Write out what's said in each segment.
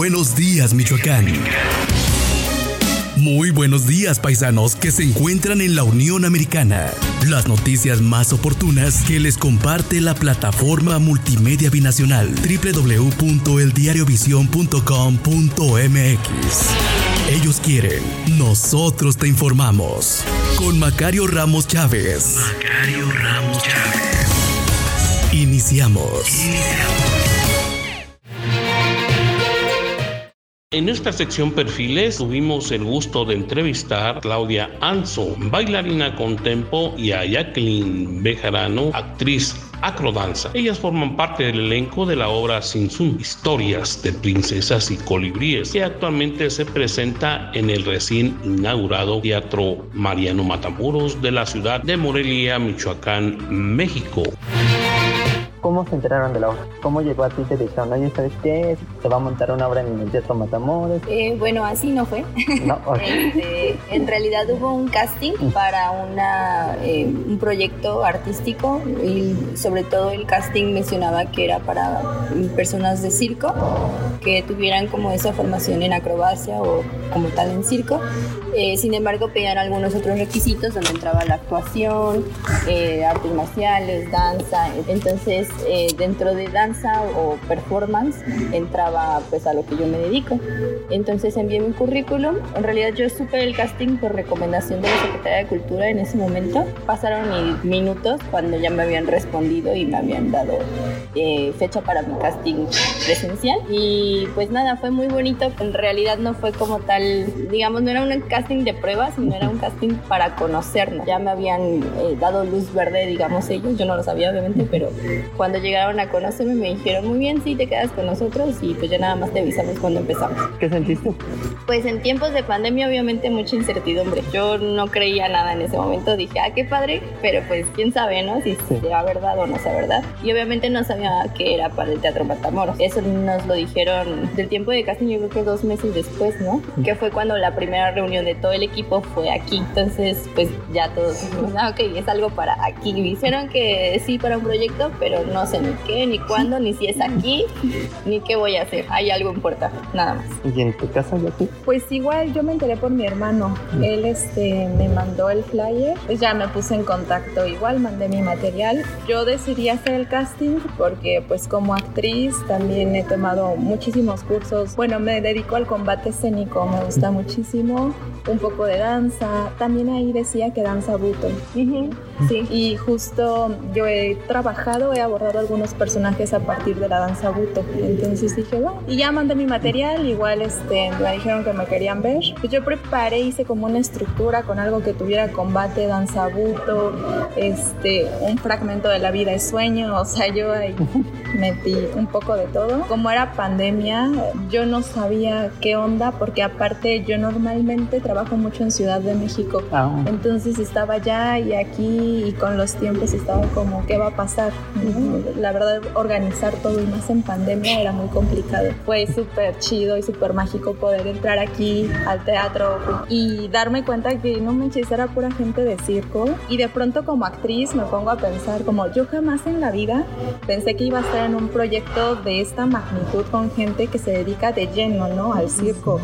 buenos días, Michoacán. Muy buenos días, paisanos que se encuentran en la Unión Americana. Las noticias más oportunas que les comparte la plataforma multimedia binacional www.eldiariovision.com.mx. Ellos quieren, nosotros te informamos. Con Macario Ramos Chávez. Macario Ramos Chávez. Iniciamos. En esta sección perfiles tuvimos el gusto de entrevistar a Claudia Anzo, bailarina con tempo, y a Jacqueline Bejarano, actriz acrodanza. Ellas forman parte del elenco de la obra Sin Sun, Historias de Princesas y Colibríes, que actualmente se presenta en el recién inaugurado Teatro Mariano Matamoros de la ciudad de Morelia, Michoacán, México. ¿Cómo se enteraron de la obra? ¿Cómo llegó a ti te dijeron, oye, ¿sabes qué? Se va a montar una obra en el Teatro Matamoros. Eh, bueno, así no fue. No, ok. Este, en realidad hubo un casting para una, eh, un proyecto artístico y sobre todo el casting mencionaba que era para personas de circo que tuvieran como esa formación en acrobacia o como tal en circo. Eh, sin embargo, pedían algunos otros requisitos donde entraba la actuación, eh, artes marciales, danza. Entonces, eh, dentro de danza o performance entraba pues a lo que yo me dedico. Entonces envié mi currículum. En realidad yo supe el casting por recomendación de la Secretaría de Cultura en ese momento. Pasaron mi- minutos cuando ya me habían respondido y me habían dado eh, fecha para mi casting presencial. Y pues nada, fue muy bonito. En realidad no fue como tal, digamos, no era un casting de pruebas, sino era un casting para conocernos. Ya me habían eh, dado luz verde, digamos ellos, yo no lo sabía obviamente, pero cuando llegaron a conocerme me dijeron, muy bien, sí, te quedas con nosotros y pues ya nada más te avisamos cuando empezamos. ¿Qué sentiste? Pues en tiempos de pandemia obviamente mucha incertidumbre. Yo no creía nada en ese momento, dije, ah, qué padre, pero pues quién sabe, ¿no? Si Sí. sea verdad o no sea verdad. Y obviamente no sabía que era para el Teatro Matamoros. Eso nos lo dijeron del tiempo de casting, yo creo que dos meses después, ¿no? Que fue cuando la primera reunión de todo el equipo fue aquí. Entonces, pues ya todos dijimos, ah, ok, es algo para aquí. Y dijeron que sí para un proyecto, pero no sé ni qué, ni cuándo, ni si es aquí, ni qué voy a hacer. Hay algo en puerta, nada más. ¿Y en tu casa, Jackie? Pues igual yo me enteré por mi hermano. Él este, me mandó el flyer. Pues ya me puse en contacto igual, mandé mi material. Yo decidí hacer el casting porque pues como actriz también he tomado muchísimos cursos. Bueno, me dedico al combate escénico, me gusta muchísimo. Un poco de danza. También ahí decía que danza buto. Sí. Y justo yo he trabajado, he abordado algunos personajes a partir de la danza buto. Entonces dije, bueno, y ya mandé mi material, igual este, me dijeron que me querían ver. Pues yo preparé, hice como una estructura con algo que tuviera combate, danza buto, este, un fragmento de la vida es sueño, o sea, yo ahí metí un poco de todo. Como era pandemia, yo no sabía qué onda, porque aparte yo normalmente trabajo mucho en Ciudad de México. Ah, Entonces estaba allá y aquí y con los tiempos estaba como, ¿qué va a pasar? ¿no? La verdad, organizar todo y más en pandemia era muy complicado. Fue súper chido y súper mágico poder entrar aquí al teatro y darme cuenta que no manches, era pura gente de circo. Y de pronto como actriz me pongo a pensar como yo jamás en la vida pensé que iba a estar en un proyecto de esta magnitud con gente que se dedica de lleno, ¿no? Al circo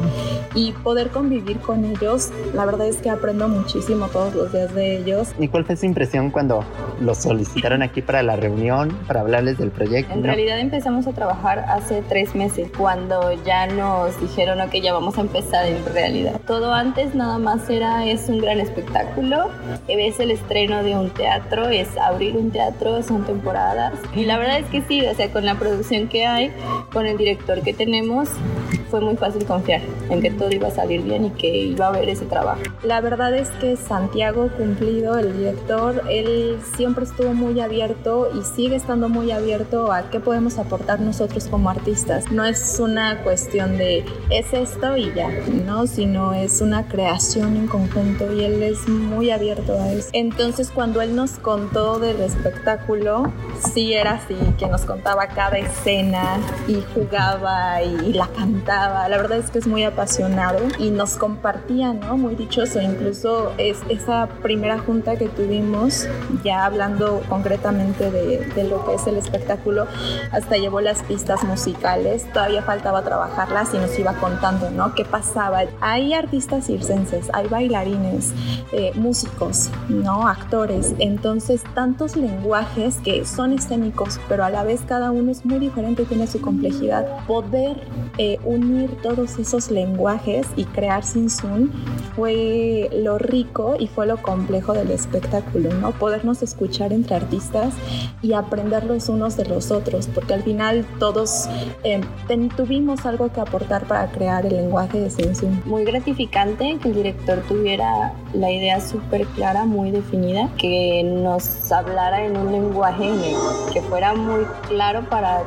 y poder convivir con ellos, la verdad es que aprendo muchísimo todos los días de ellos. ¿Y cuál fue su impresión cuando los solicitaron aquí para la reunión, para hablarles del proyecto? En ¿no? realidad empezamos a trabajar hace tres meses, cuando ya nos dijeron que ya vamos a empezar en realidad. Todo antes nada más era, es un gran espectáculo, es el estreno de un teatro, es abrir un teatro, son temporadas. Y la verdad es que sí, o sea, con la producción que hay, con el director que tenemos, fue muy fácil confiar en que todo iba a salir bien y que iba a haber ese trabajo. La verdad es que Santiago Cumplido, el director, él siempre estuvo muy abierto y sigue estando muy abierto a qué podemos aportar nosotros como artistas. No es una cuestión de es esto y ya, ¿no? Sino es una creación en conjunto y él es muy abierto a eso. Entonces cuando él nos contó del espectáculo, sí era así, que nos contaba cada escena y jugaba y, la cantaba. La verdad es que es muy apasionado y nos compartía, ¿no? Muy dichoso. Incluso es esa primera junta que tuvimos tuvimos, ya hablando concretamente de, de, lo que es el espectáculo, hasta llevó las pistas musicales, todavía faltaba trabajarlas y nos iba contando, ¿no? ¿Qué pasaba? Hay artistas circenses, hay bailarines, eh, músicos, ¿no? Actores, entonces tantos lenguajes que son escénicos, pero a la vez cada uno es muy diferente y tiene su complejidad. Poder eh, unir todos esos lenguajes y crear sin Zoom fue lo rico y fue lo complejo del espectáculo, ¿no? Podernos escuchar entre artistas y aprender los unos de los otros, porque al final todos eh, tuvimos algo que aportar para crear el lenguaje de Sin Muy gratificante que el director tuviera la idea súper clara, muy definida, que nos hablara en un lenguaje que fuera muy claro para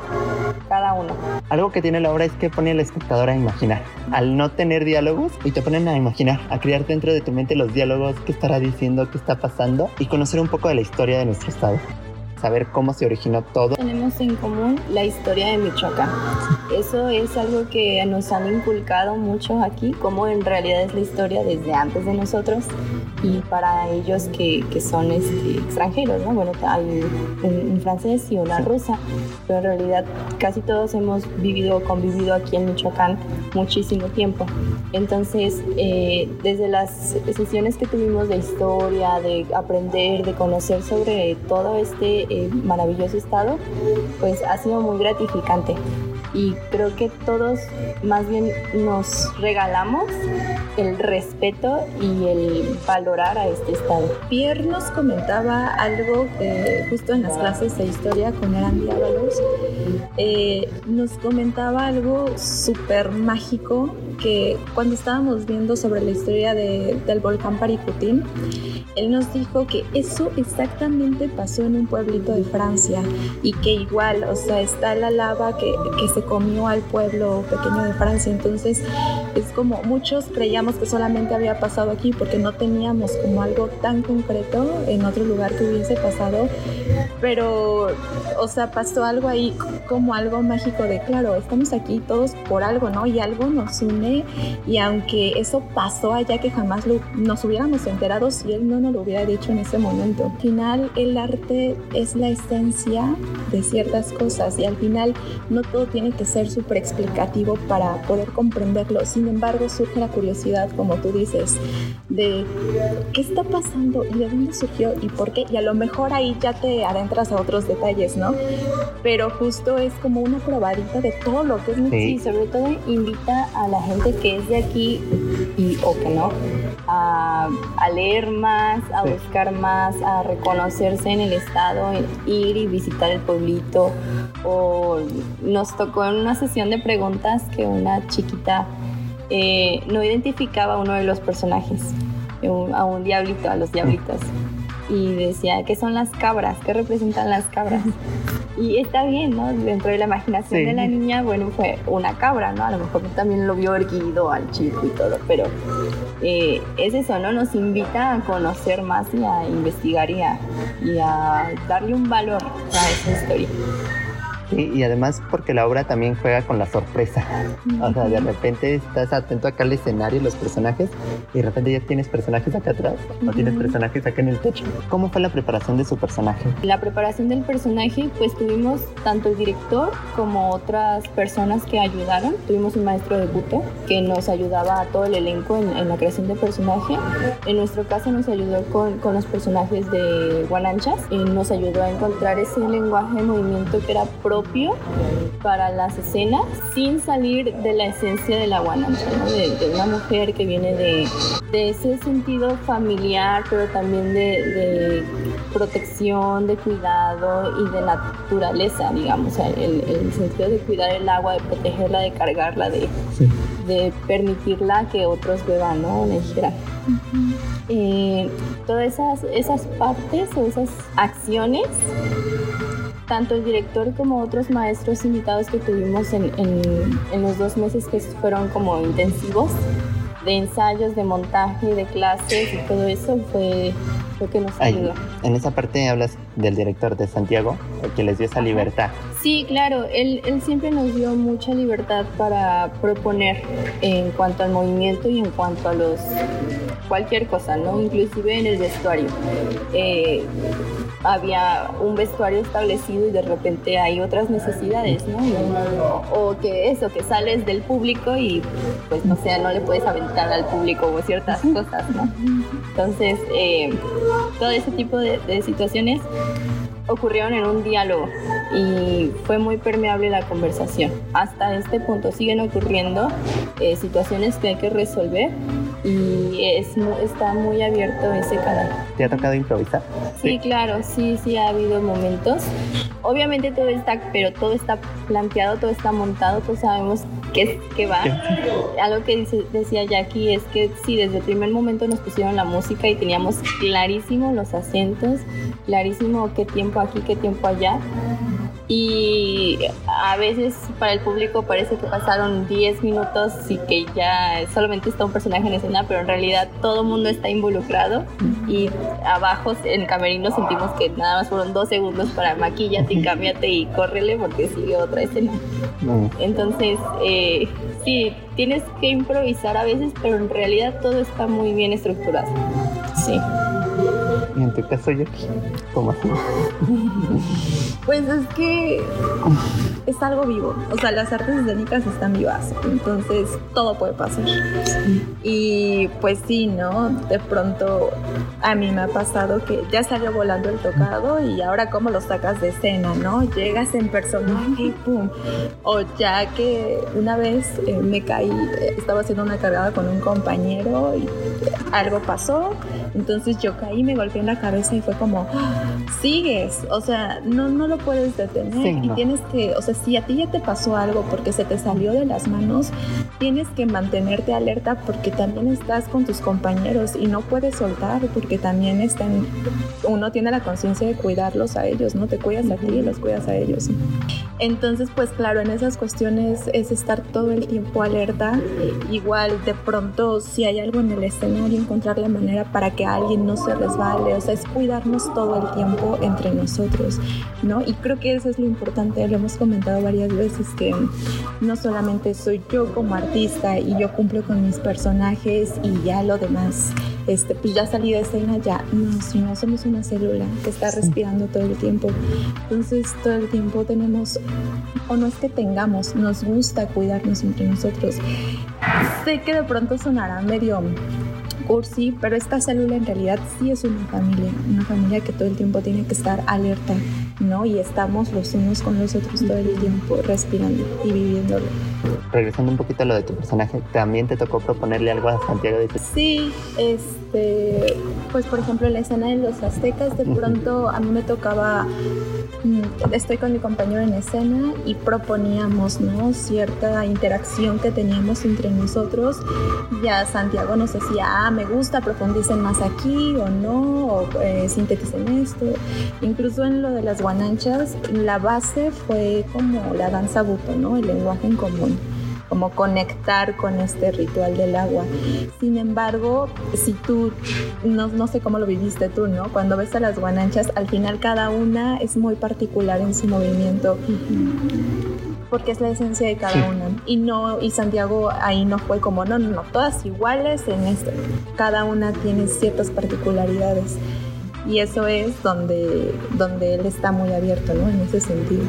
cada uno. Algo que tiene la obra es que pone al espectador a imaginar. Al no tener diálogos y te ponen a imaginar, a crear dentro de tu mente los diálogos, qué estará diciendo, qué está pasando y conocer un poco de la historia de nuestro estado saber cómo se originó todo. Tenemos en común la historia de Michoacán. Eso es algo que nos han inculcado mucho aquí, cómo en realidad es la historia desde antes de nosotros y para ellos que, que son este, extranjeros, ¿no? Bueno, hay un, francés y una rusa, pero en realidad casi todos hemos vivido o convivido aquí en Michoacán muchísimo tiempo. Entonces, eh, desde las sesiones que tuvimos de historia, de aprender, de conocer sobre todo este eh, maravilloso estado, pues ha sido muy gratificante. Y creo que todos más bien nos regalamos el respeto y el valorar a este estado. Pierre nos comentaba algo que justo en las clases de historia con Andy Ábalos, eh, nos comentaba algo súper mágico que cuando estábamos viendo sobre la historia del volcán Paricutín, él nos dijo que eso exactamente pasó en un pueblito de Francia y que igual, o sea, está la lava que, que se comió al pueblo pequeño de Francia. Entonces, es como muchos creíamos que solamente había pasado aquí porque no teníamos como algo tan concreto en otro lugar que hubiese pasado, pero, o sea, pasó algo ahí como algo mágico de, claro, estamos aquí todos por algo, ¿no? Y algo nos une y aunque eso pasó allá que jamás lo, nos hubiéramos enterado si él no nos lo hubiera dicho en ese momento. Al final, el arte es la esencia de ciertas cosas y al final no todo tiene que ser súper explicativo para poder comprenderlo. Sin embargo, surge la curiosidad, como tú dices, de qué está pasando y de dónde surgió y por qué. Y a lo mejor ahí ya te adentras a otros detalles, ¿no? Pero justo es como una probadita de todo lo que es. Sí, sobre todo invita a la gente que es de aquí y o que no a, a leer más, a buscar más, a reconocerse en el estado, ir y visitar el pueblito. O nos tocó en una sesión de preguntas que una chiquita eh, no identificaba a uno de los personajes, a un diablito, a los diablitos. Y decía, ¿qué son las cabras? ¿Qué representan las cabras? Y está bien, ¿no? Dentro de la imaginación de la niña, bueno, fue una cabra, ¿no? A lo mejor también lo vio erguido al chico y todo, pero eh, es eso, ¿no? Nos invita a conocer más y a investigar y a darle un valor a esa historia y además porque la obra también juega con la sorpresa. O sea, de repente estás atento acá al escenario, los personajes, y de repente ya tienes personajes acá atrás o tienes personajes acá en el techo. ¿Cómo fue la preparación de su personaje? La preparación del personaje, pues tuvimos tanto el director como otras personas que ayudaron. Tuvimos un maestro de buto que nos ayudaba a todo el elenco en, la creación del personaje. En nuestro caso nos ayudó con, con los personajes de Guananchas y nos ayudó a encontrar ese lenguaje de movimiento que era pro para las escenas sin salir de la esencia de la guanancha, de, una mujer que viene de, ese sentido familiar, pero también de, protección, de cuidado y de naturaleza, digamos, el, sentido de cuidar el agua, de protegerla, de cargarla, de, de permitirla que otros beban, ¿no? Una eh, todas esas, esas partes o esas acciones tanto el director como otros maestros invitados que tuvimos en, en, los dos meses que fueron como intensivos de ensayos, de montaje, de clases y todo eso fue lo que nos ayudó. En esa parte hablas del director de Santiago, el que les dio esa libertad. Sí, claro, él, él siempre nos dio mucha libertad para proponer en cuanto al movimiento y en cuanto a los cualquier cosa, ¿no? Inclusive en el vestuario. Eh, había un vestuario establecido y de repente hay otras necesidades, ¿no? O que eso, que sales del público y pues no sé, no le puedes aventar al público o ciertas cosas, ¿no? Entonces, eh, todo ese tipo de, de situaciones ocurrieron en un diálogo y fue muy permeable la conversación. Hasta este punto siguen ocurriendo eh, situaciones que hay que resolver y es, está muy abierto ese canal. ¿Te ha tocado improvisar? Sí, claro, sí, sí ha habido momentos. Obviamente todo está, pero todo está planteado, todo está montado, todos sabemos qué, qué va. Algo que dice, decía Jackie es que sí, desde el primer momento nos pusieron la música y teníamos clarísimo los acentos, clarísimo qué tiempo aquí, qué tiempo allá y a veces para el público parece que pasaron 10 minutos y que ya solamente está un personaje en escena, pero en realidad todo el mundo está involucrado y abajo en camerino sentimos que nada más fueron dos segundos para maquillate y cámbiate y córrele porque sigue otra escena. Entonces, eh, sí, tienes que improvisar a veces, pero en realidad todo está muy bien estructurado. Sí. Y en tu caso, yo, ¿cómo así? Pues es que es algo vivo. O sea, las artes escénicas están vivas. Entonces, todo puede pasar. Y pues sí, ¿no? De pronto a mí me ha pasado que ya salió volando el tocado y ahora cómo lo sacas de escena, ¿no? Llegas en personaje y pum. O ya que una vez eh, me caí, eh, estaba haciendo una cargada con un compañero y algo pasó. Entonces yo caí, me golpeé en la cabeza y fue como, ¡Ah! sigues. O sea, no, no lo puedes detener y tienes que, o sea, si a ti ya te pasó algo porque se te salió de las manos, tienes que mantenerte alerta porque también estás con tus compañeros y no puedes soltar porque también están, uno tiene la conciencia de cuidarlos a ellos, ¿no? Te cuidas a ti y los cuidas a ellos. Entonces, pues claro, en esas cuestiones es estar todo el tiempo alerta. Igual de pronto, si hay algo en el escenario, encontrar la manera para que alguien no se resbale, o sea, es cuidarnos todo el tiempo entre nosotros, ¿no? Y creo que eso es lo importante, lo hemos comentado varias veces, que no solamente soy yo como artista y yo cumplo con mis personajes y ya lo demás este, pues ya salí de escena, ya no, si no somos una célula que está respirando todo el tiempo. Entonces todo el tiempo tenemos, o no es que tengamos, nos gusta cuidarnos entre nosotros. Sé que de pronto sonará medio cursi, pero esta célula en realidad sí es una familia, una familia que todo el tiempo tiene que estar alerta, ¿no? Y estamos los unos con los otros todo el tiempo respirando y viviéndolo. Regresando un poquito a lo de tu personaje, ¿también te tocó proponerle algo a Santiago? Sí, este, pues por ejemplo la escena de los aztecas, de pronto a mí me tocaba estoy con mi compañero en escena y proponíamos ¿no? cierta interacción que teníamos entre nosotros. Ya Santiago nos decía, ah, me gusta, profundicen más aquí o no, o eh, sinteticen esto. Incluso en lo de las guananchas, la base fue como la danza buto, ¿no? el lenguaje en común como conectar con este ritual del agua. Sin embargo, si tú, no, no sé cómo lo viviste tú, ¿no? Cuando ves a las guananchas, al final cada una es muy particular en su movimiento. porque es la esencia de cada una. Y no, y Santiago ahí no fue como, no, no, no, todas iguales en esto. Cada una tiene ciertas particularidades. Y eso es donde, donde él está muy abierto, ¿no? En ese sentido.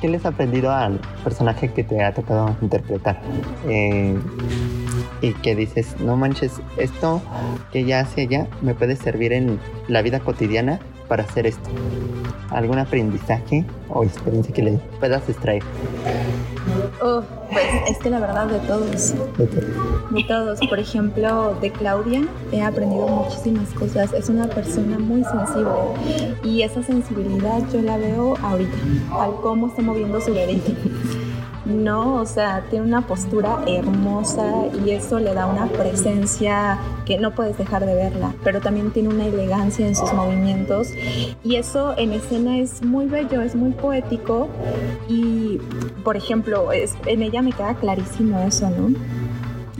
¿Qué les ha aprendido al personaje que te ha tocado interpretar? Eh, y que dices, no manches, esto que ella hace ya me puede servir en la vida cotidiana para hacer esto. ¿Algún aprendizaje o experiencia que le puedas extraer? Oh, pues es que la verdad de todos. De todos. Por ejemplo, de Claudia he aprendido muchísimas cosas. Es una persona muy sensible y esa sensibilidad yo la veo ahorita, al cómo está moviendo su dedito. No, o sea, tiene una postura hermosa y eso le da una presencia que no puedes dejar de verla, pero también tiene una elegancia en sus movimientos y eso en escena es muy bello, es muy poético y, por ejemplo, en ella me queda clarísimo eso, ¿no?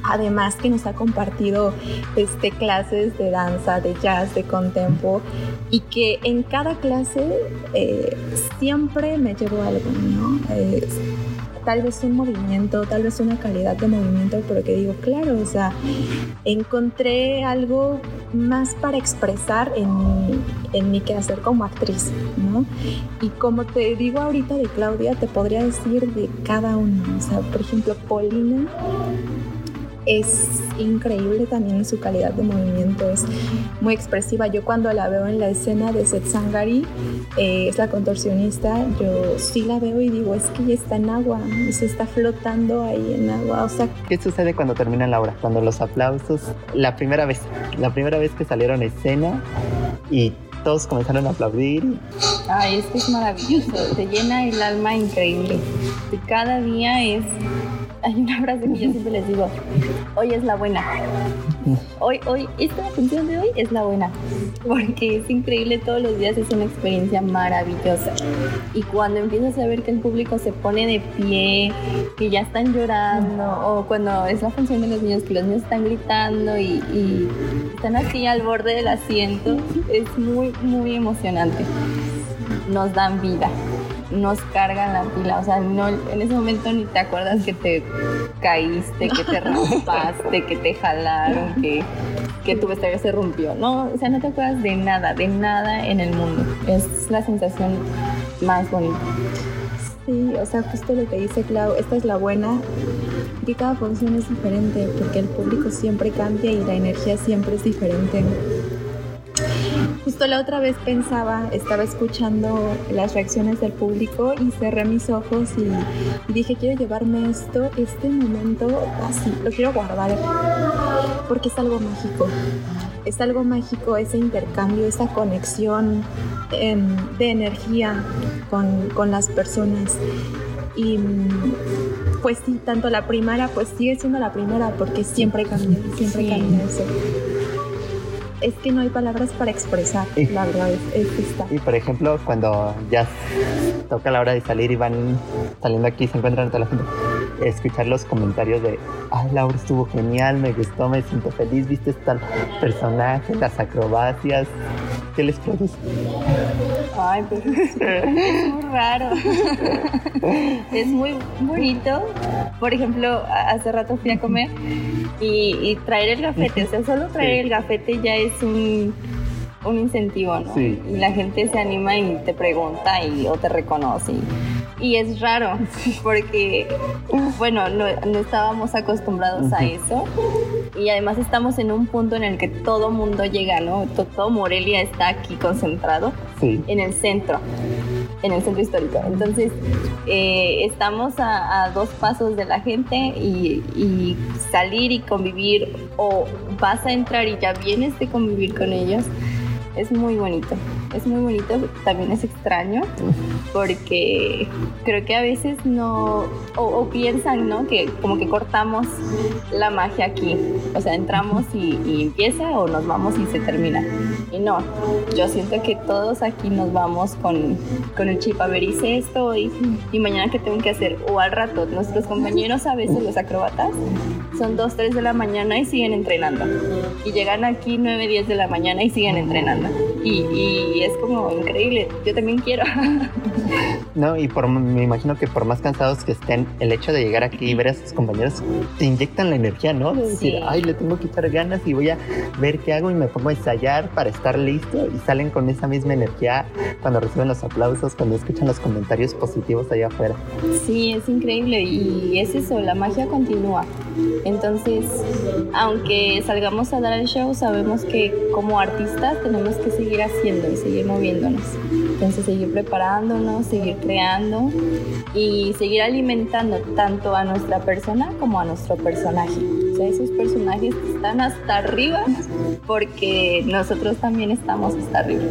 Además que nos ha compartido este, clases de danza, de jazz, de contempo y que en cada clase eh, siempre me llevo algo, ¿no? Tal vez un movimiento, tal vez una calidad de movimiento, pero que digo, claro, o sea, encontré algo más para expresar en mi, en mi quehacer como actriz, ¿no? Y como te digo ahorita de Claudia, te podría decir de cada uno, o sea, por ejemplo, Paulina es increíble también en su calidad de movimiento, es muy expresiva. Yo cuando la veo en la escena de Setsangari, eh, es la contorsionista, yo sí la veo y digo, es que ella está en agua, se está flotando ahí en agua, o sea... ¿Qué sucede cuando termina la obra? Cuando los aplausos, la primera vez, la primera vez que salieron a escena y todos comenzaron a aplaudir. Ay, es que es maravilloso, te llena el alma increíble. Cada día es hay una frase que yo siempre les digo, hoy es la buena. Hoy, hoy, esta función de hoy es la buena, porque es increíble todos los días, es una experiencia maravillosa. Y cuando empiezas a ver que el público se pone de pie, que ya están llorando, o cuando es la función de los niños, que los niños están gritando y, y están así al borde del asiento, es muy, muy emocionante. Nos dan vida nos cargan la pila, o sea, no, en ese momento ni te acuerdas que te caíste, que te raspaste, que te jalaron, que, que tu vestuario se rompió, no, o sea, no te acuerdas de nada, de nada en el mundo, es la sensación más bonita. Sí, o sea, justo lo que dice Clau, esta es la buena, que cada función es diferente, porque el público siempre cambia y la energía siempre es diferente. Justo la otra vez pensaba, estaba escuchando las reacciones del público y cerré mis ojos y, dije, quiero llevarme esto, este momento así, lo quiero guardar porque es algo mágico. Es algo mágico ese intercambio, esa conexión em, de energía con, con las personas. Y pues sí, tanto la primera, pues sigue siendo la primera porque siempre cambia, siempre cambia eso es que no hay palabras para expresar, la verdad es, esta. Y por ejemplo, cuando ya toca la hora de salir y van saliendo aquí, se encuentran toda la gente, escuchar los comentarios de, ay, Laura estuvo genial, me gustó, me siento feliz, viste tal personaje, las acrobacias, ¿qué les produce? Ay, pues es muy raro. es muy bonito. Por ejemplo, hace rato fui a comer y, traer el gafete, o sea, solo traer el gafete ya es un, un incentivo, ¿no? Y la gente se anima y te pregunta y o te reconoce. Y, es raro porque, bueno, no, estábamos acostumbrados a eso y además estamos en un punto en el que todo mundo llega, ¿no? Todo, Morelia está aquí concentrado en el centro en el centro histórico. Entonces, eh, estamos a, dos pasos de la gente y, y, salir y convivir o vas a entrar y ya vienes de convivir con ellos, es muy bonito es muy bonito, también es extraño, porque creo que a veces no, o, piensan, ¿no? Que como que cortamos la magia aquí, o sea, entramos y, empieza o nos vamos y se termina. Y no, yo siento que todos aquí nos vamos con, con el chip, a ver, hice esto hoy y mañana qué tengo que hacer, o al rato, nuestros compañeros a veces, los acróbatas, son 2, 3 de la mañana y siguen entrenando. Y llegan aquí 9, 10 de la mañana y siguen entrenando. Y, y es como increíble. Yo también quiero. no, y por, me imagino que por más cansados que estén, el hecho de llegar aquí y ver a sus compañeros te inyectan la energía, ¿no? De decir, ay, le tengo que echar ganas y voy a ver qué hago y me pongo a ensayar para estar listo y salen con esa misma energía cuando reciben los aplausos, cuando escuchan los comentarios positivos allá afuera. Sí, es increíble y es eso, la magia continúa. Entonces, aunque salgamos a dar el show, sabemos que como artistas tenemos que seguir haciendo y seguir moviéndonos. Entonces, seguir preparándonos, seguir creando y seguir alimentando tanto a nuestra persona como a nuestro personaje. O sea, esos personajes están hasta arriba porque nosotros también estamos hasta arriba.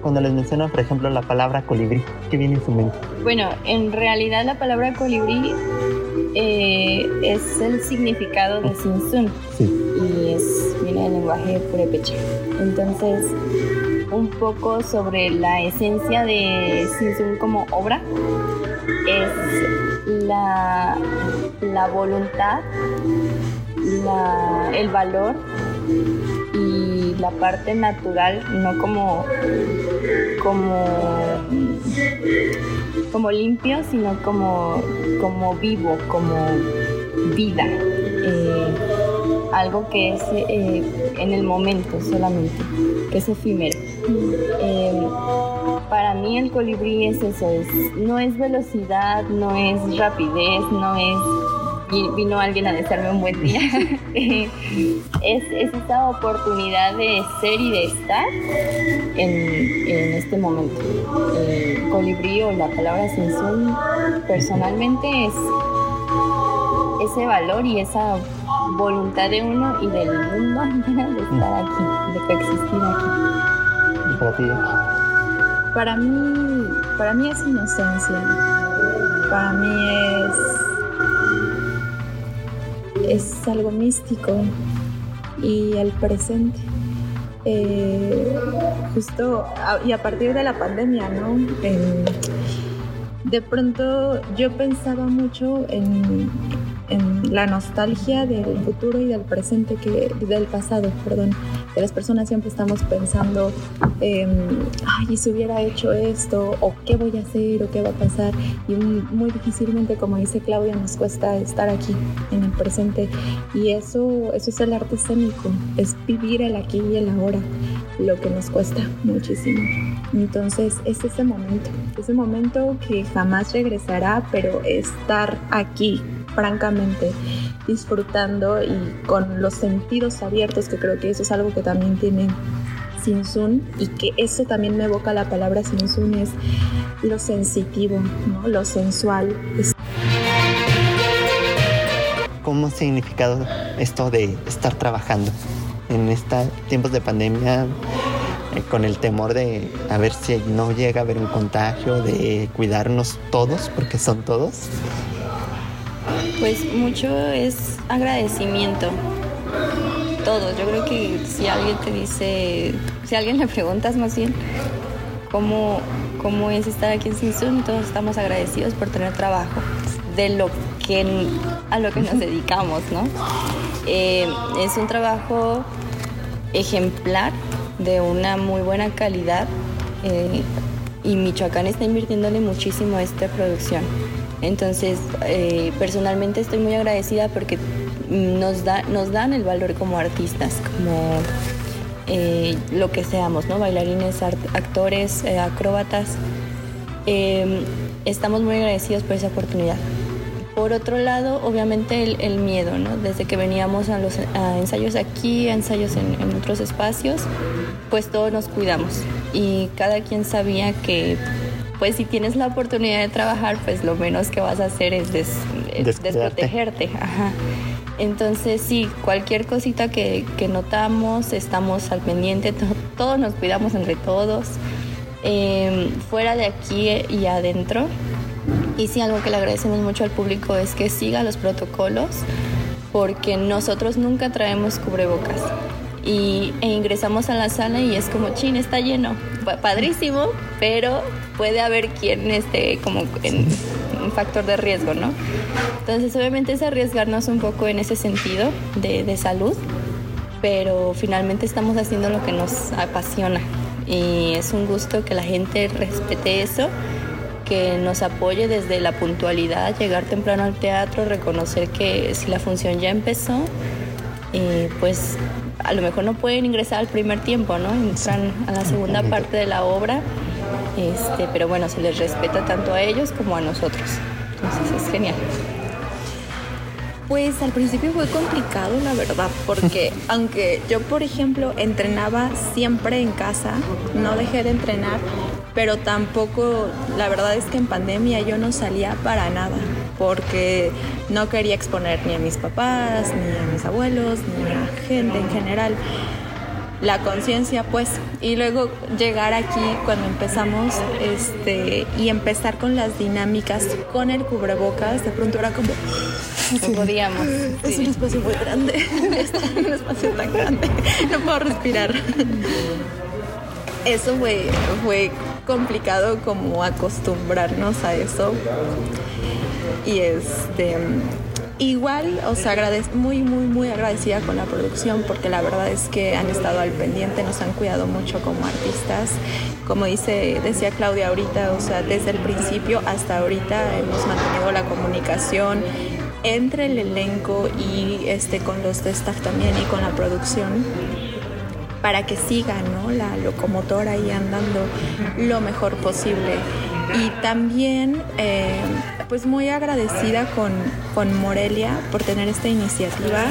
Cuando les menciono, por ejemplo, la palabra colibrí, ¿qué viene en su mente? Bueno, en realidad la palabra colibrí eh, es el significado de Sinsun y es, viene del lenguaje purépecha. Entonces, un poco sobre la esencia de Sinsun como obra es la, la voluntad, el valor y la parte natural, no como, como, como limpio, sino como, como vivo, como vida. Eh, algo que es eh, en el momento solamente, que es efímero. Eh, para mí el colibrí es eso, es, no es velocidad, no es rapidez, no es vino alguien a desearme un buen día. es, esa oportunidad de ser y de estar en, este momento. El colibrí o la palabra sensual personalmente es ese valor y esa voluntad de uno y del mundo de estar aquí, de coexistir aquí. ¿Y para ti? Para mí, para mí es inocencia. Para mí es, es algo místico y el presente. Eh, justo y a partir de la pandemia, ¿no? de pronto yo pensaba mucho en, en la nostalgia del futuro y del presente que del pasado, perdón. De las personas siempre estamos pensando, eh, ay, si hubiera hecho esto, o qué voy a hacer, o qué va a pasar. Y muy difícilmente, como dice Claudia, nos cuesta estar aquí, en el presente. Y eso, eso es el arte escénico, es vivir el aquí y el ahora, lo que nos cuesta muchísimo. Entonces, es ese momento, ese momento que jamás regresará, pero estar aquí francamente disfrutando y con los sentidos abiertos, que creo que eso es algo que también tiene Sinsun y que eso también me evoca la palabra Sinsun es lo sensitivo, ¿no? lo sensual. ¿Cómo ha significado esto de estar trabajando en estos tiempos de pandemia? Eh, con el temor de a ver si no llega a haber un contagio, de cuidarnos todos, porque son todos. Pues mucho es agradecimiento. Todos. Yo creo que si alguien te dice, si alguien le preguntas más bien cómo, cómo es estar aquí en Sinsun, todos estamos agradecidos por tener trabajo de lo que a lo que nos dedicamos, ¿no? Eh, es un trabajo ejemplar de una muy buena calidad eh, y Michoacán está invirtiéndole muchísimo a esta producción. Entonces, eh, personalmente estoy muy agradecida porque nos, da, nos dan el valor como artistas, como eh, lo que seamos, ¿no? Bailarines, actores, eh, acróbatas. Em, estamos muy agradecidos por esa oportunidad. Por otro lado, obviamente el, miedo, ¿no? Desde que veníamos a los ensayos aquí, a ensayos en, en otros espacios, pues todos nos cuidamos y cada quien sabía que pues si tienes la oportunidad de trabajar, pues lo menos que vas a hacer es, desprotegerte. Entonces, sí, cualquier cosita que, notamos, estamos al pendiente, todos nos cuidamos entre todos, em, fuera de aquí y adentro. Y sí, algo que le agradecemos mucho al público es que siga los protocolos, porque nosotros nunca traemos cubrebocas. Y, e ingresamos a la sala y es como, chin, está lleno. Padrísimo, pero puede haber quien esté como en un factor de riesgo, ¿no? Entonces obviamente es arriesgarnos un poco en ese sentido de, de salud, pero finalmente estamos haciendo lo que nos apasiona y es un gusto que la gente respete eso, que nos apoye desde la puntualidad, llegar temprano al teatro, reconocer que si la función ya empezó, eh, pues a lo mejor no pueden ingresar al primer tiempo, ¿no? Entran a la segunda parte de la obra este, pero bueno, se les respeta tanto a ellos como a nosotros. Entonces es genial. Pues al principio fue complicado, la verdad, porque aunque yo, por ejemplo, entrenaba siempre en casa, no dejé de entrenar, pero tampoco, la verdad es que en pandemia yo no salía para nada, porque no quería exponer ni a mis papás, ni a mis abuelos, ni a gente en general la conciencia, pues. Y luego llegar aquí cuando empezamos este, y empezar con las dinámicas con el cubrebocas, de pronto era como... No podíamos. Es un espacio muy grande. Es un espacio tan grande. No puedo respirar. Eso fue, fue complicado como acostumbrarnos a eso. Y este igual, o sea, muy, muy, muy agradecida con la producción porque la verdad es que han estado al pendiente, nos han cuidado mucho como artistas. Como dice, decía Claudia ahorita, o sea, desde el principio hasta ahorita hemos mantenido la comunicación entre el elenco y este con los de staff también y con la producción para que siga ¿no? la locomotora ahí andando lo mejor posible. Y también eh, pues muy agradecida con, con Morelia por tener esta iniciativa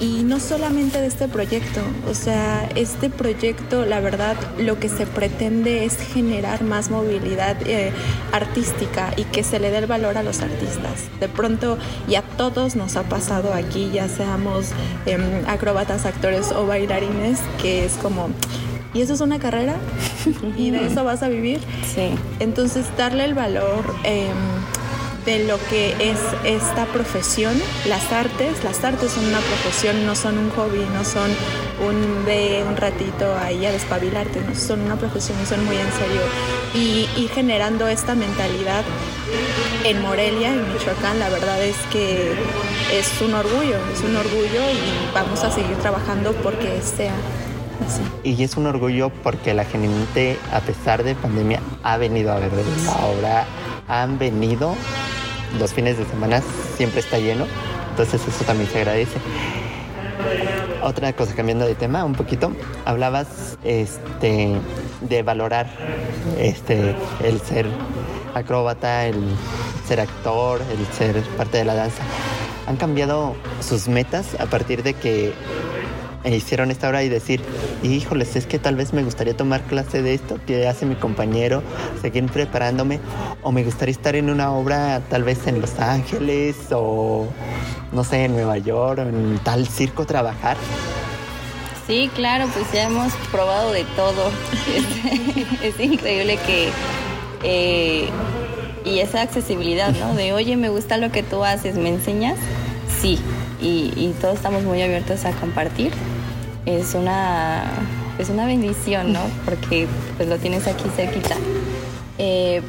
y no solamente de este proyecto, o sea, este proyecto la verdad lo que se pretende es generar más movilidad eh, artística y que se le dé el valor a los artistas. De pronto y a todos nos ha pasado aquí, ya seamos em, acróbatas, actores o bailarines, que es como ¿y eso es una carrera? ¿Y de eso vas a vivir? Sí. Entonces, darle el valor eh, de lo que es esta profesión, las artes. Las artes son una profesión, no son un hobby, no son un de un ratito ahí a despabilarte, no son una profesión son muy en serio. Y generando esta mentalidad en Morelia, en Michoacán, la verdad es que es un orgullo, es un orgullo y vamos a seguir trabajando porque sea así. Y es un orgullo porque la gente, a pesar de pandemia, ha venido a ver la obra, han venido los fines de semana siempre está lleno, entonces eso también se agradece. Otra cosa, cambiando de tema un poquito, hablabas este, de valorar este, el ser acróbata, el ser actor, el ser parte de la danza. ¿Han cambiado sus metas a partir de que e hicieron esta obra y decir, híjoles, es que tal vez me gustaría tomar clase de esto que hace mi compañero, seguir preparándome, o me gustaría estar en una obra tal vez en Los Ángeles o no sé, en Nueva York o en tal circo trabajar. Sí, claro, pues ya hemos probado de todo. es, increíble que... Eh, y esa accesibilidad, ¿no? De, oye, me gusta lo que tú haces, ¿me enseñas? Sí, y, todos estamos muy abiertos a compartir. Es una, es una bendición, ¿no? Porque pues lo tienes aquí cerquita. Eh,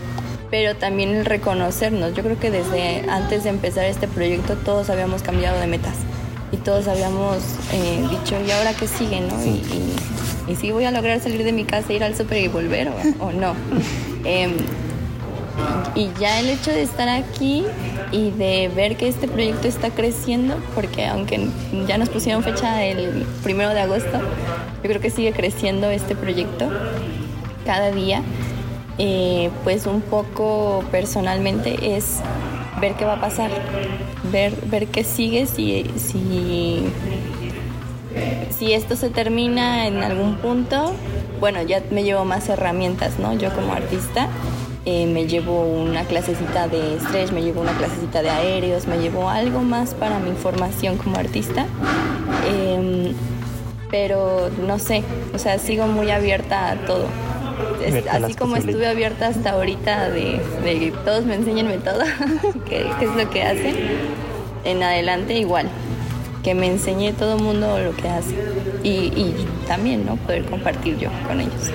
pero también el reconocernos. Yo creo que desde antes de empezar este proyecto todos habíamos cambiado de metas y todos habíamos eh, dicho, ¿y ahora qué sigue? No? Y, y, si voy a lograr salir de mi casa, ir al súper y volver o, o no. Em, y ya el hecho de estar aquí y de ver que este proyecto está creciendo, porque aunque ya nos pusieron fecha el primero de agosto, yo creo que sigue creciendo este proyecto cada día. Eh, pues un poco personalmente es ver qué va a pasar, ver, ver qué sigue, si, si, si esto se termina en algún punto, bueno, ya me llevo más herramientas, ¿no? Yo como artista eh, me llevo una clasecita de stretch, me llevo una clasecita de aéreos, me llevo algo más para mi formación como artista. Em, pero no sé, o sea, sigo muy abierta a todo. así como estuve abierta hasta ahorita de, que todos me enseñenme todo, qué es lo que hacen, en adelante igual que me enseñe todo el mundo lo que hace y, y, también no poder compartir yo con ellos.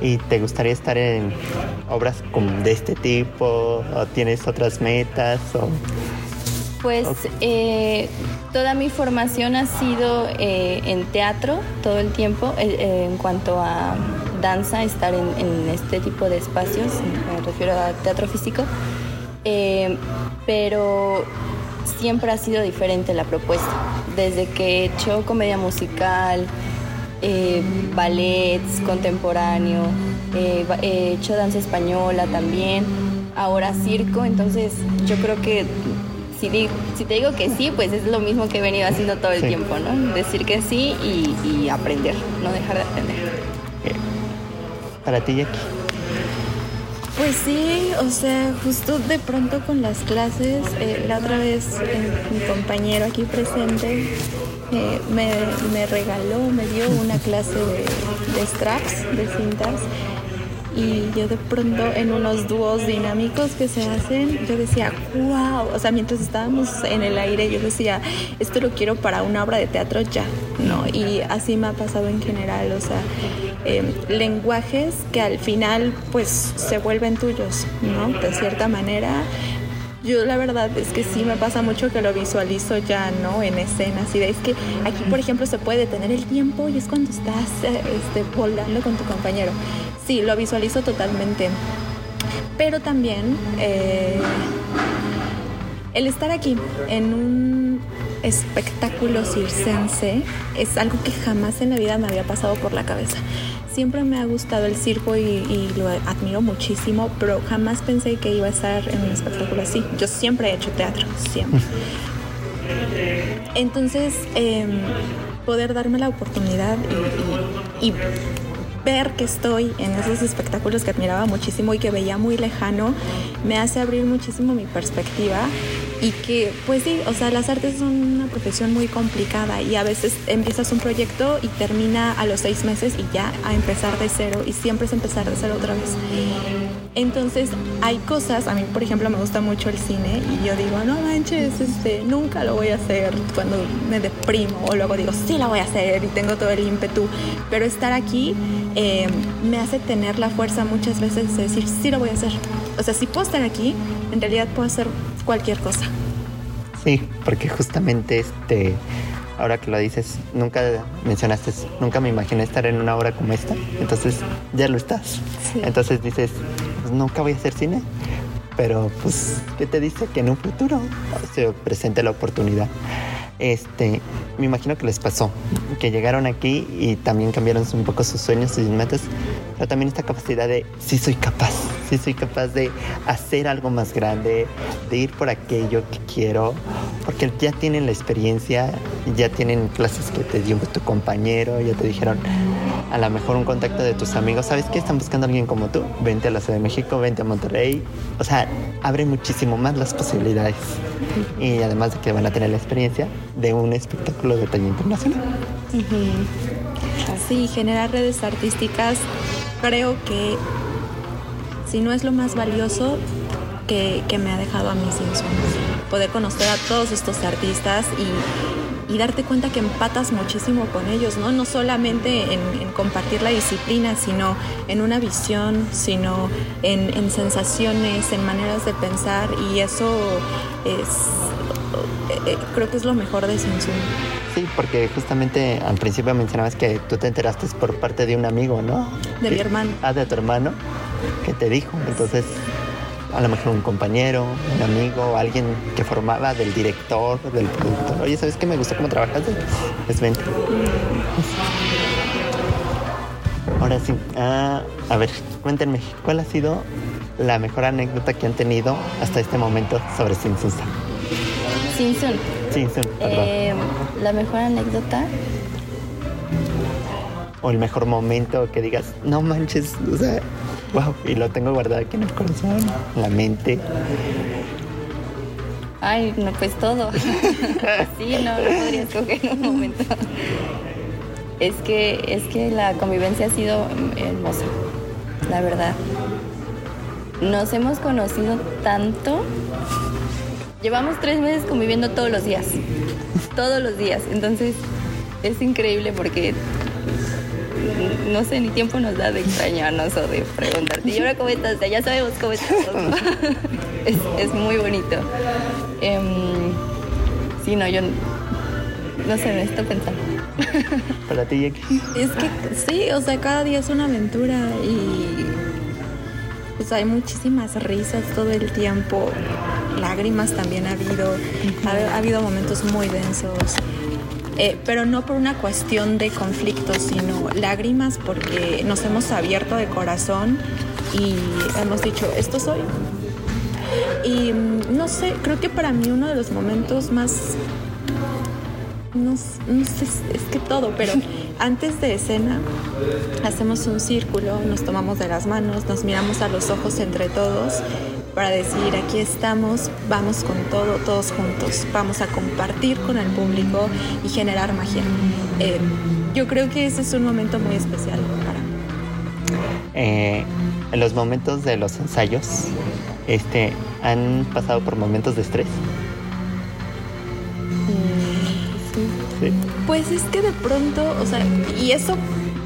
¿Y te gustaría estar en obras como de este tipo? ¿O tienes otras metas? O... Pues eh, toda mi formación ha sido eh, en teatro todo el tiempo, eh, en cuanto a danza, estar en, en, este tipo de espacios, me refiero a teatro físico, pero siempre ha sido diferente la propuesta. Desde que he hecho comedia musical, eh, ballets contemporáneo, eh, he hecho danza española también, ahora circo, entonces yo creo que si, si te digo que sí, pues es lo mismo que he venido haciendo todo el tiempo, ¿no? Decir que sí y, aprender, no dejar de aprender. Para ti, Jackie. Pues sí, o sea, justo de pronto con las clases, eh, la otra vez mi compañero aquí presente me, regaló, me dio una clase de, straps, de cintas. Y yo de pronto en unos dúos dinámicos que se hacen, yo decía, wow, o sea, mientras estábamos en el aire, yo decía, esto lo quiero para una obra de teatro ya, ¿no? Y así me ha pasado en general, o sea, em, lenguajes que al final pues se vuelven tuyos, ¿no? De cierta manera Yo la verdad es que sí me pasa mucho que lo visualizo ya, ¿no? En escenas. Y ves que aquí, por ejemplo, se puede detener el tiempo y es cuando estás eh, este, volando con tu compañero. Sí, lo visualizo totalmente. Pero también eh, el estar aquí en un espectáculo circense es algo que jamás en la vida me había pasado por la cabeza. Siempre me ha gustado el circo y, lo admiro muchísimo, pero jamás pensé que iba a estar en un espectáculo así. Yo siempre he hecho teatro, siempre. Entonces, em, poder darme la oportunidad y ver que estoy en esos espectáculos que admiraba muchísimo y que veía muy lejano, me hace abrir muchísimo mi perspectiva y que pues sí, o sea, las artes son una profesión muy complicada y a veces empiezas un proyecto y termina a los seis meses y ya a empezar de cero y siempre es empezar de cero otra vez. Entonces hay cosas, a mí por ejemplo me gusta mucho el cine y yo digo, no manches, este, nunca lo voy a hacer cuando me deprimo o luego digo, sí lo voy a hacer y tengo todo el ímpetu, pero estar aquí eh, me hace tener la fuerza muchas veces de decir, sí lo voy a hacer. O sea, si puedo estar aquí, en realidad puedo hacer cualquier cosa. Sí, porque justamente este, ahora que lo dices, nunca mencionaste, nunca me imaginé estar en una obra como esta, entonces ya lo estás. Entonces dices, pues nunca voy a hacer cine, pero pues, ¿qué te dice? Que en un futuro se presente la oportunidad. Este, me imagino que les pasó, que llegaron aquí y también cambiaron un poco sus sueños, sus metas, pero también esta capacidad de sí soy capaz, sí soy capaz de hacer algo más grande, de ir por aquello que quiero, porque ya tienen la experiencia, ya tienen clases que te dio tu compañero, ya te dijeron a lo mejor un contacto de tus amigos, ¿sabes qué? Están buscando a alguien como tú, vente a la Ciudad de México, vente a Monterrey, o sea, abre muchísimo más las posibilidades y además de que van a tener la experiencia, de un espectáculo de talla internacional. Sí, generar redes artísticas creo que si no es lo más valioso que, me ha dejado a mí Simpson. Poder conocer a todos estos artistas y, darte cuenta que empatas muchísimo con ellos, ¿no? No solamente en, compartir la disciplina, sino en una visión, sino en, en sensaciones, en maneras de pensar y eso es creo que es lo mejor de Samsung. Sí, porque justamente al principio mencionabas que tú te enteraste por parte de un amigo, ¿no? De mi hermano. Ah, de tu hermano, que te dijo. Entonces, a lo mejor un compañero, un amigo, alguien que formaba del director, del productor. Oye, ¿sabes qué me gustó cómo trabajas? Es vente. Ahora sí, ah, a ver, cuéntenme, ¿cuál ha sido la mejor anécdota que han tenido hasta este momento sobre Sinsusa? Simpson. Simpson, eh, la mejor anécdota. O el mejor momento que digas, no manches, o sea, wow, y lo tengo guardado aquí en el corazón, en la mente. Ay, no, pues todo. sí, no, no podría escoger un momento. Es que, es que la convivencia ha sido hermosa, la verdad. Nos hemos conocido tanto Llevamos tres meses conviviendo todos los días. Todos los días. Entonces es increíble porque no sé, ni tiempo nos da de extrañarnos o de preguntarte, ¿y ahora cómo estás? ya sabemos cómo estás. es, muy bonito. Em, sí, no, yo no sé, me estoy pensando. Para ti, Es que sí, o sea, cada día es una aventura y pues hay muchísimas risas todo el tiempo lágrimas también ha habido, ha, habido momentos muy densos. Eh, pero no por una cuestión de conflicto, sino lágrimas porque nos hemos abierto de corazón y hemos dicho, esto soy. Y mm, no sé, creo que para mí uno de los momentos más, no, no sé, es que todo, pero antes de escena hacemos un círculo, nos tomamos de las manos, nos miramos a los ojos entre todos para decir aquí estamos, vamos con todo, todos juntos, vamos a compartir con el público y generar magia. Eh, yo creo que ese es un momento muy especial para mí. Eh, en los momentos de los ensayos, este, ¿han pasado por momentos de estrés? Mm, sí. Pues es que de pronto, o sea, y eso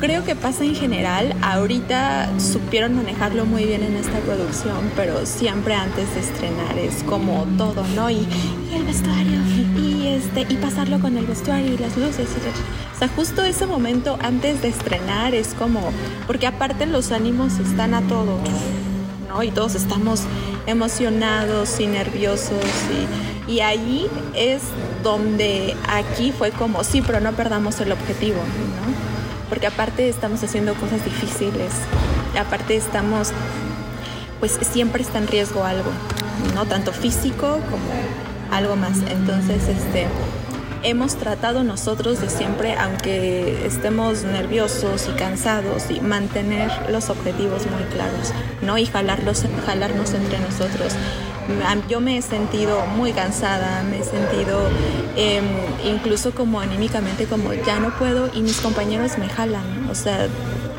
creo que pasa en general. Ahorita supieron manejarlo muy bien en esta producción, pero siempre antes de estrenar es como todo, ¿no? Y, el vestuario, y este, y pasarlo con el vestuario y las luces. Y, o sea, justo ese momento antes de estrenar es como, porque aparte los ánimos están a todo, ¿no? Y todos estamos emocionados y nerviosos y, y ahí es donde aquí fue como, sí, pero no perdamos el objetivo, ¿no? Porque aparte estamos haciendo cosas difíciles, aparte estamos, pues siempre está en riesgo algo, ¿no? Tanto físico como algo más. Entonces, este, hemos tratado nosotros de siempre, aunque estemos nerviosos y cansados, y mantener los objetivos muy claros, ¿no? Y jalarlos, jalarnos entre nosotros yo me he sentido muy cansada, me he sentido em, incluso como anímicamente como ya no puedo y mis compañeros me jalan, o sea,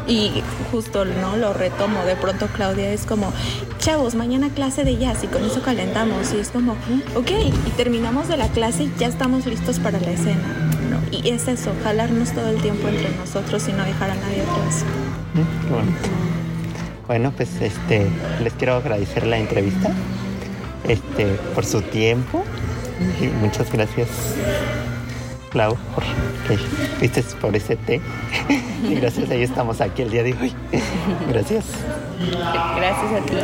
y justo no lo retomo, de pronto Claudia es como, chavos, mañana clase de jazz y con eso calentamos y es como, ok, y terminamos de la clase y ya estamos listos para la escena. Y es eso, jalarnos todo el tiempo entre nosotros y no dejar a nadie atrás. Mm, bueno. bueno, pues este, les quiero agradecer la entrevista este, por su tiempo. Y muchas gracias, Clau, por que viste por ese té. y gracias a estamos aquí el día de hoy. gracias. Gracias a ti.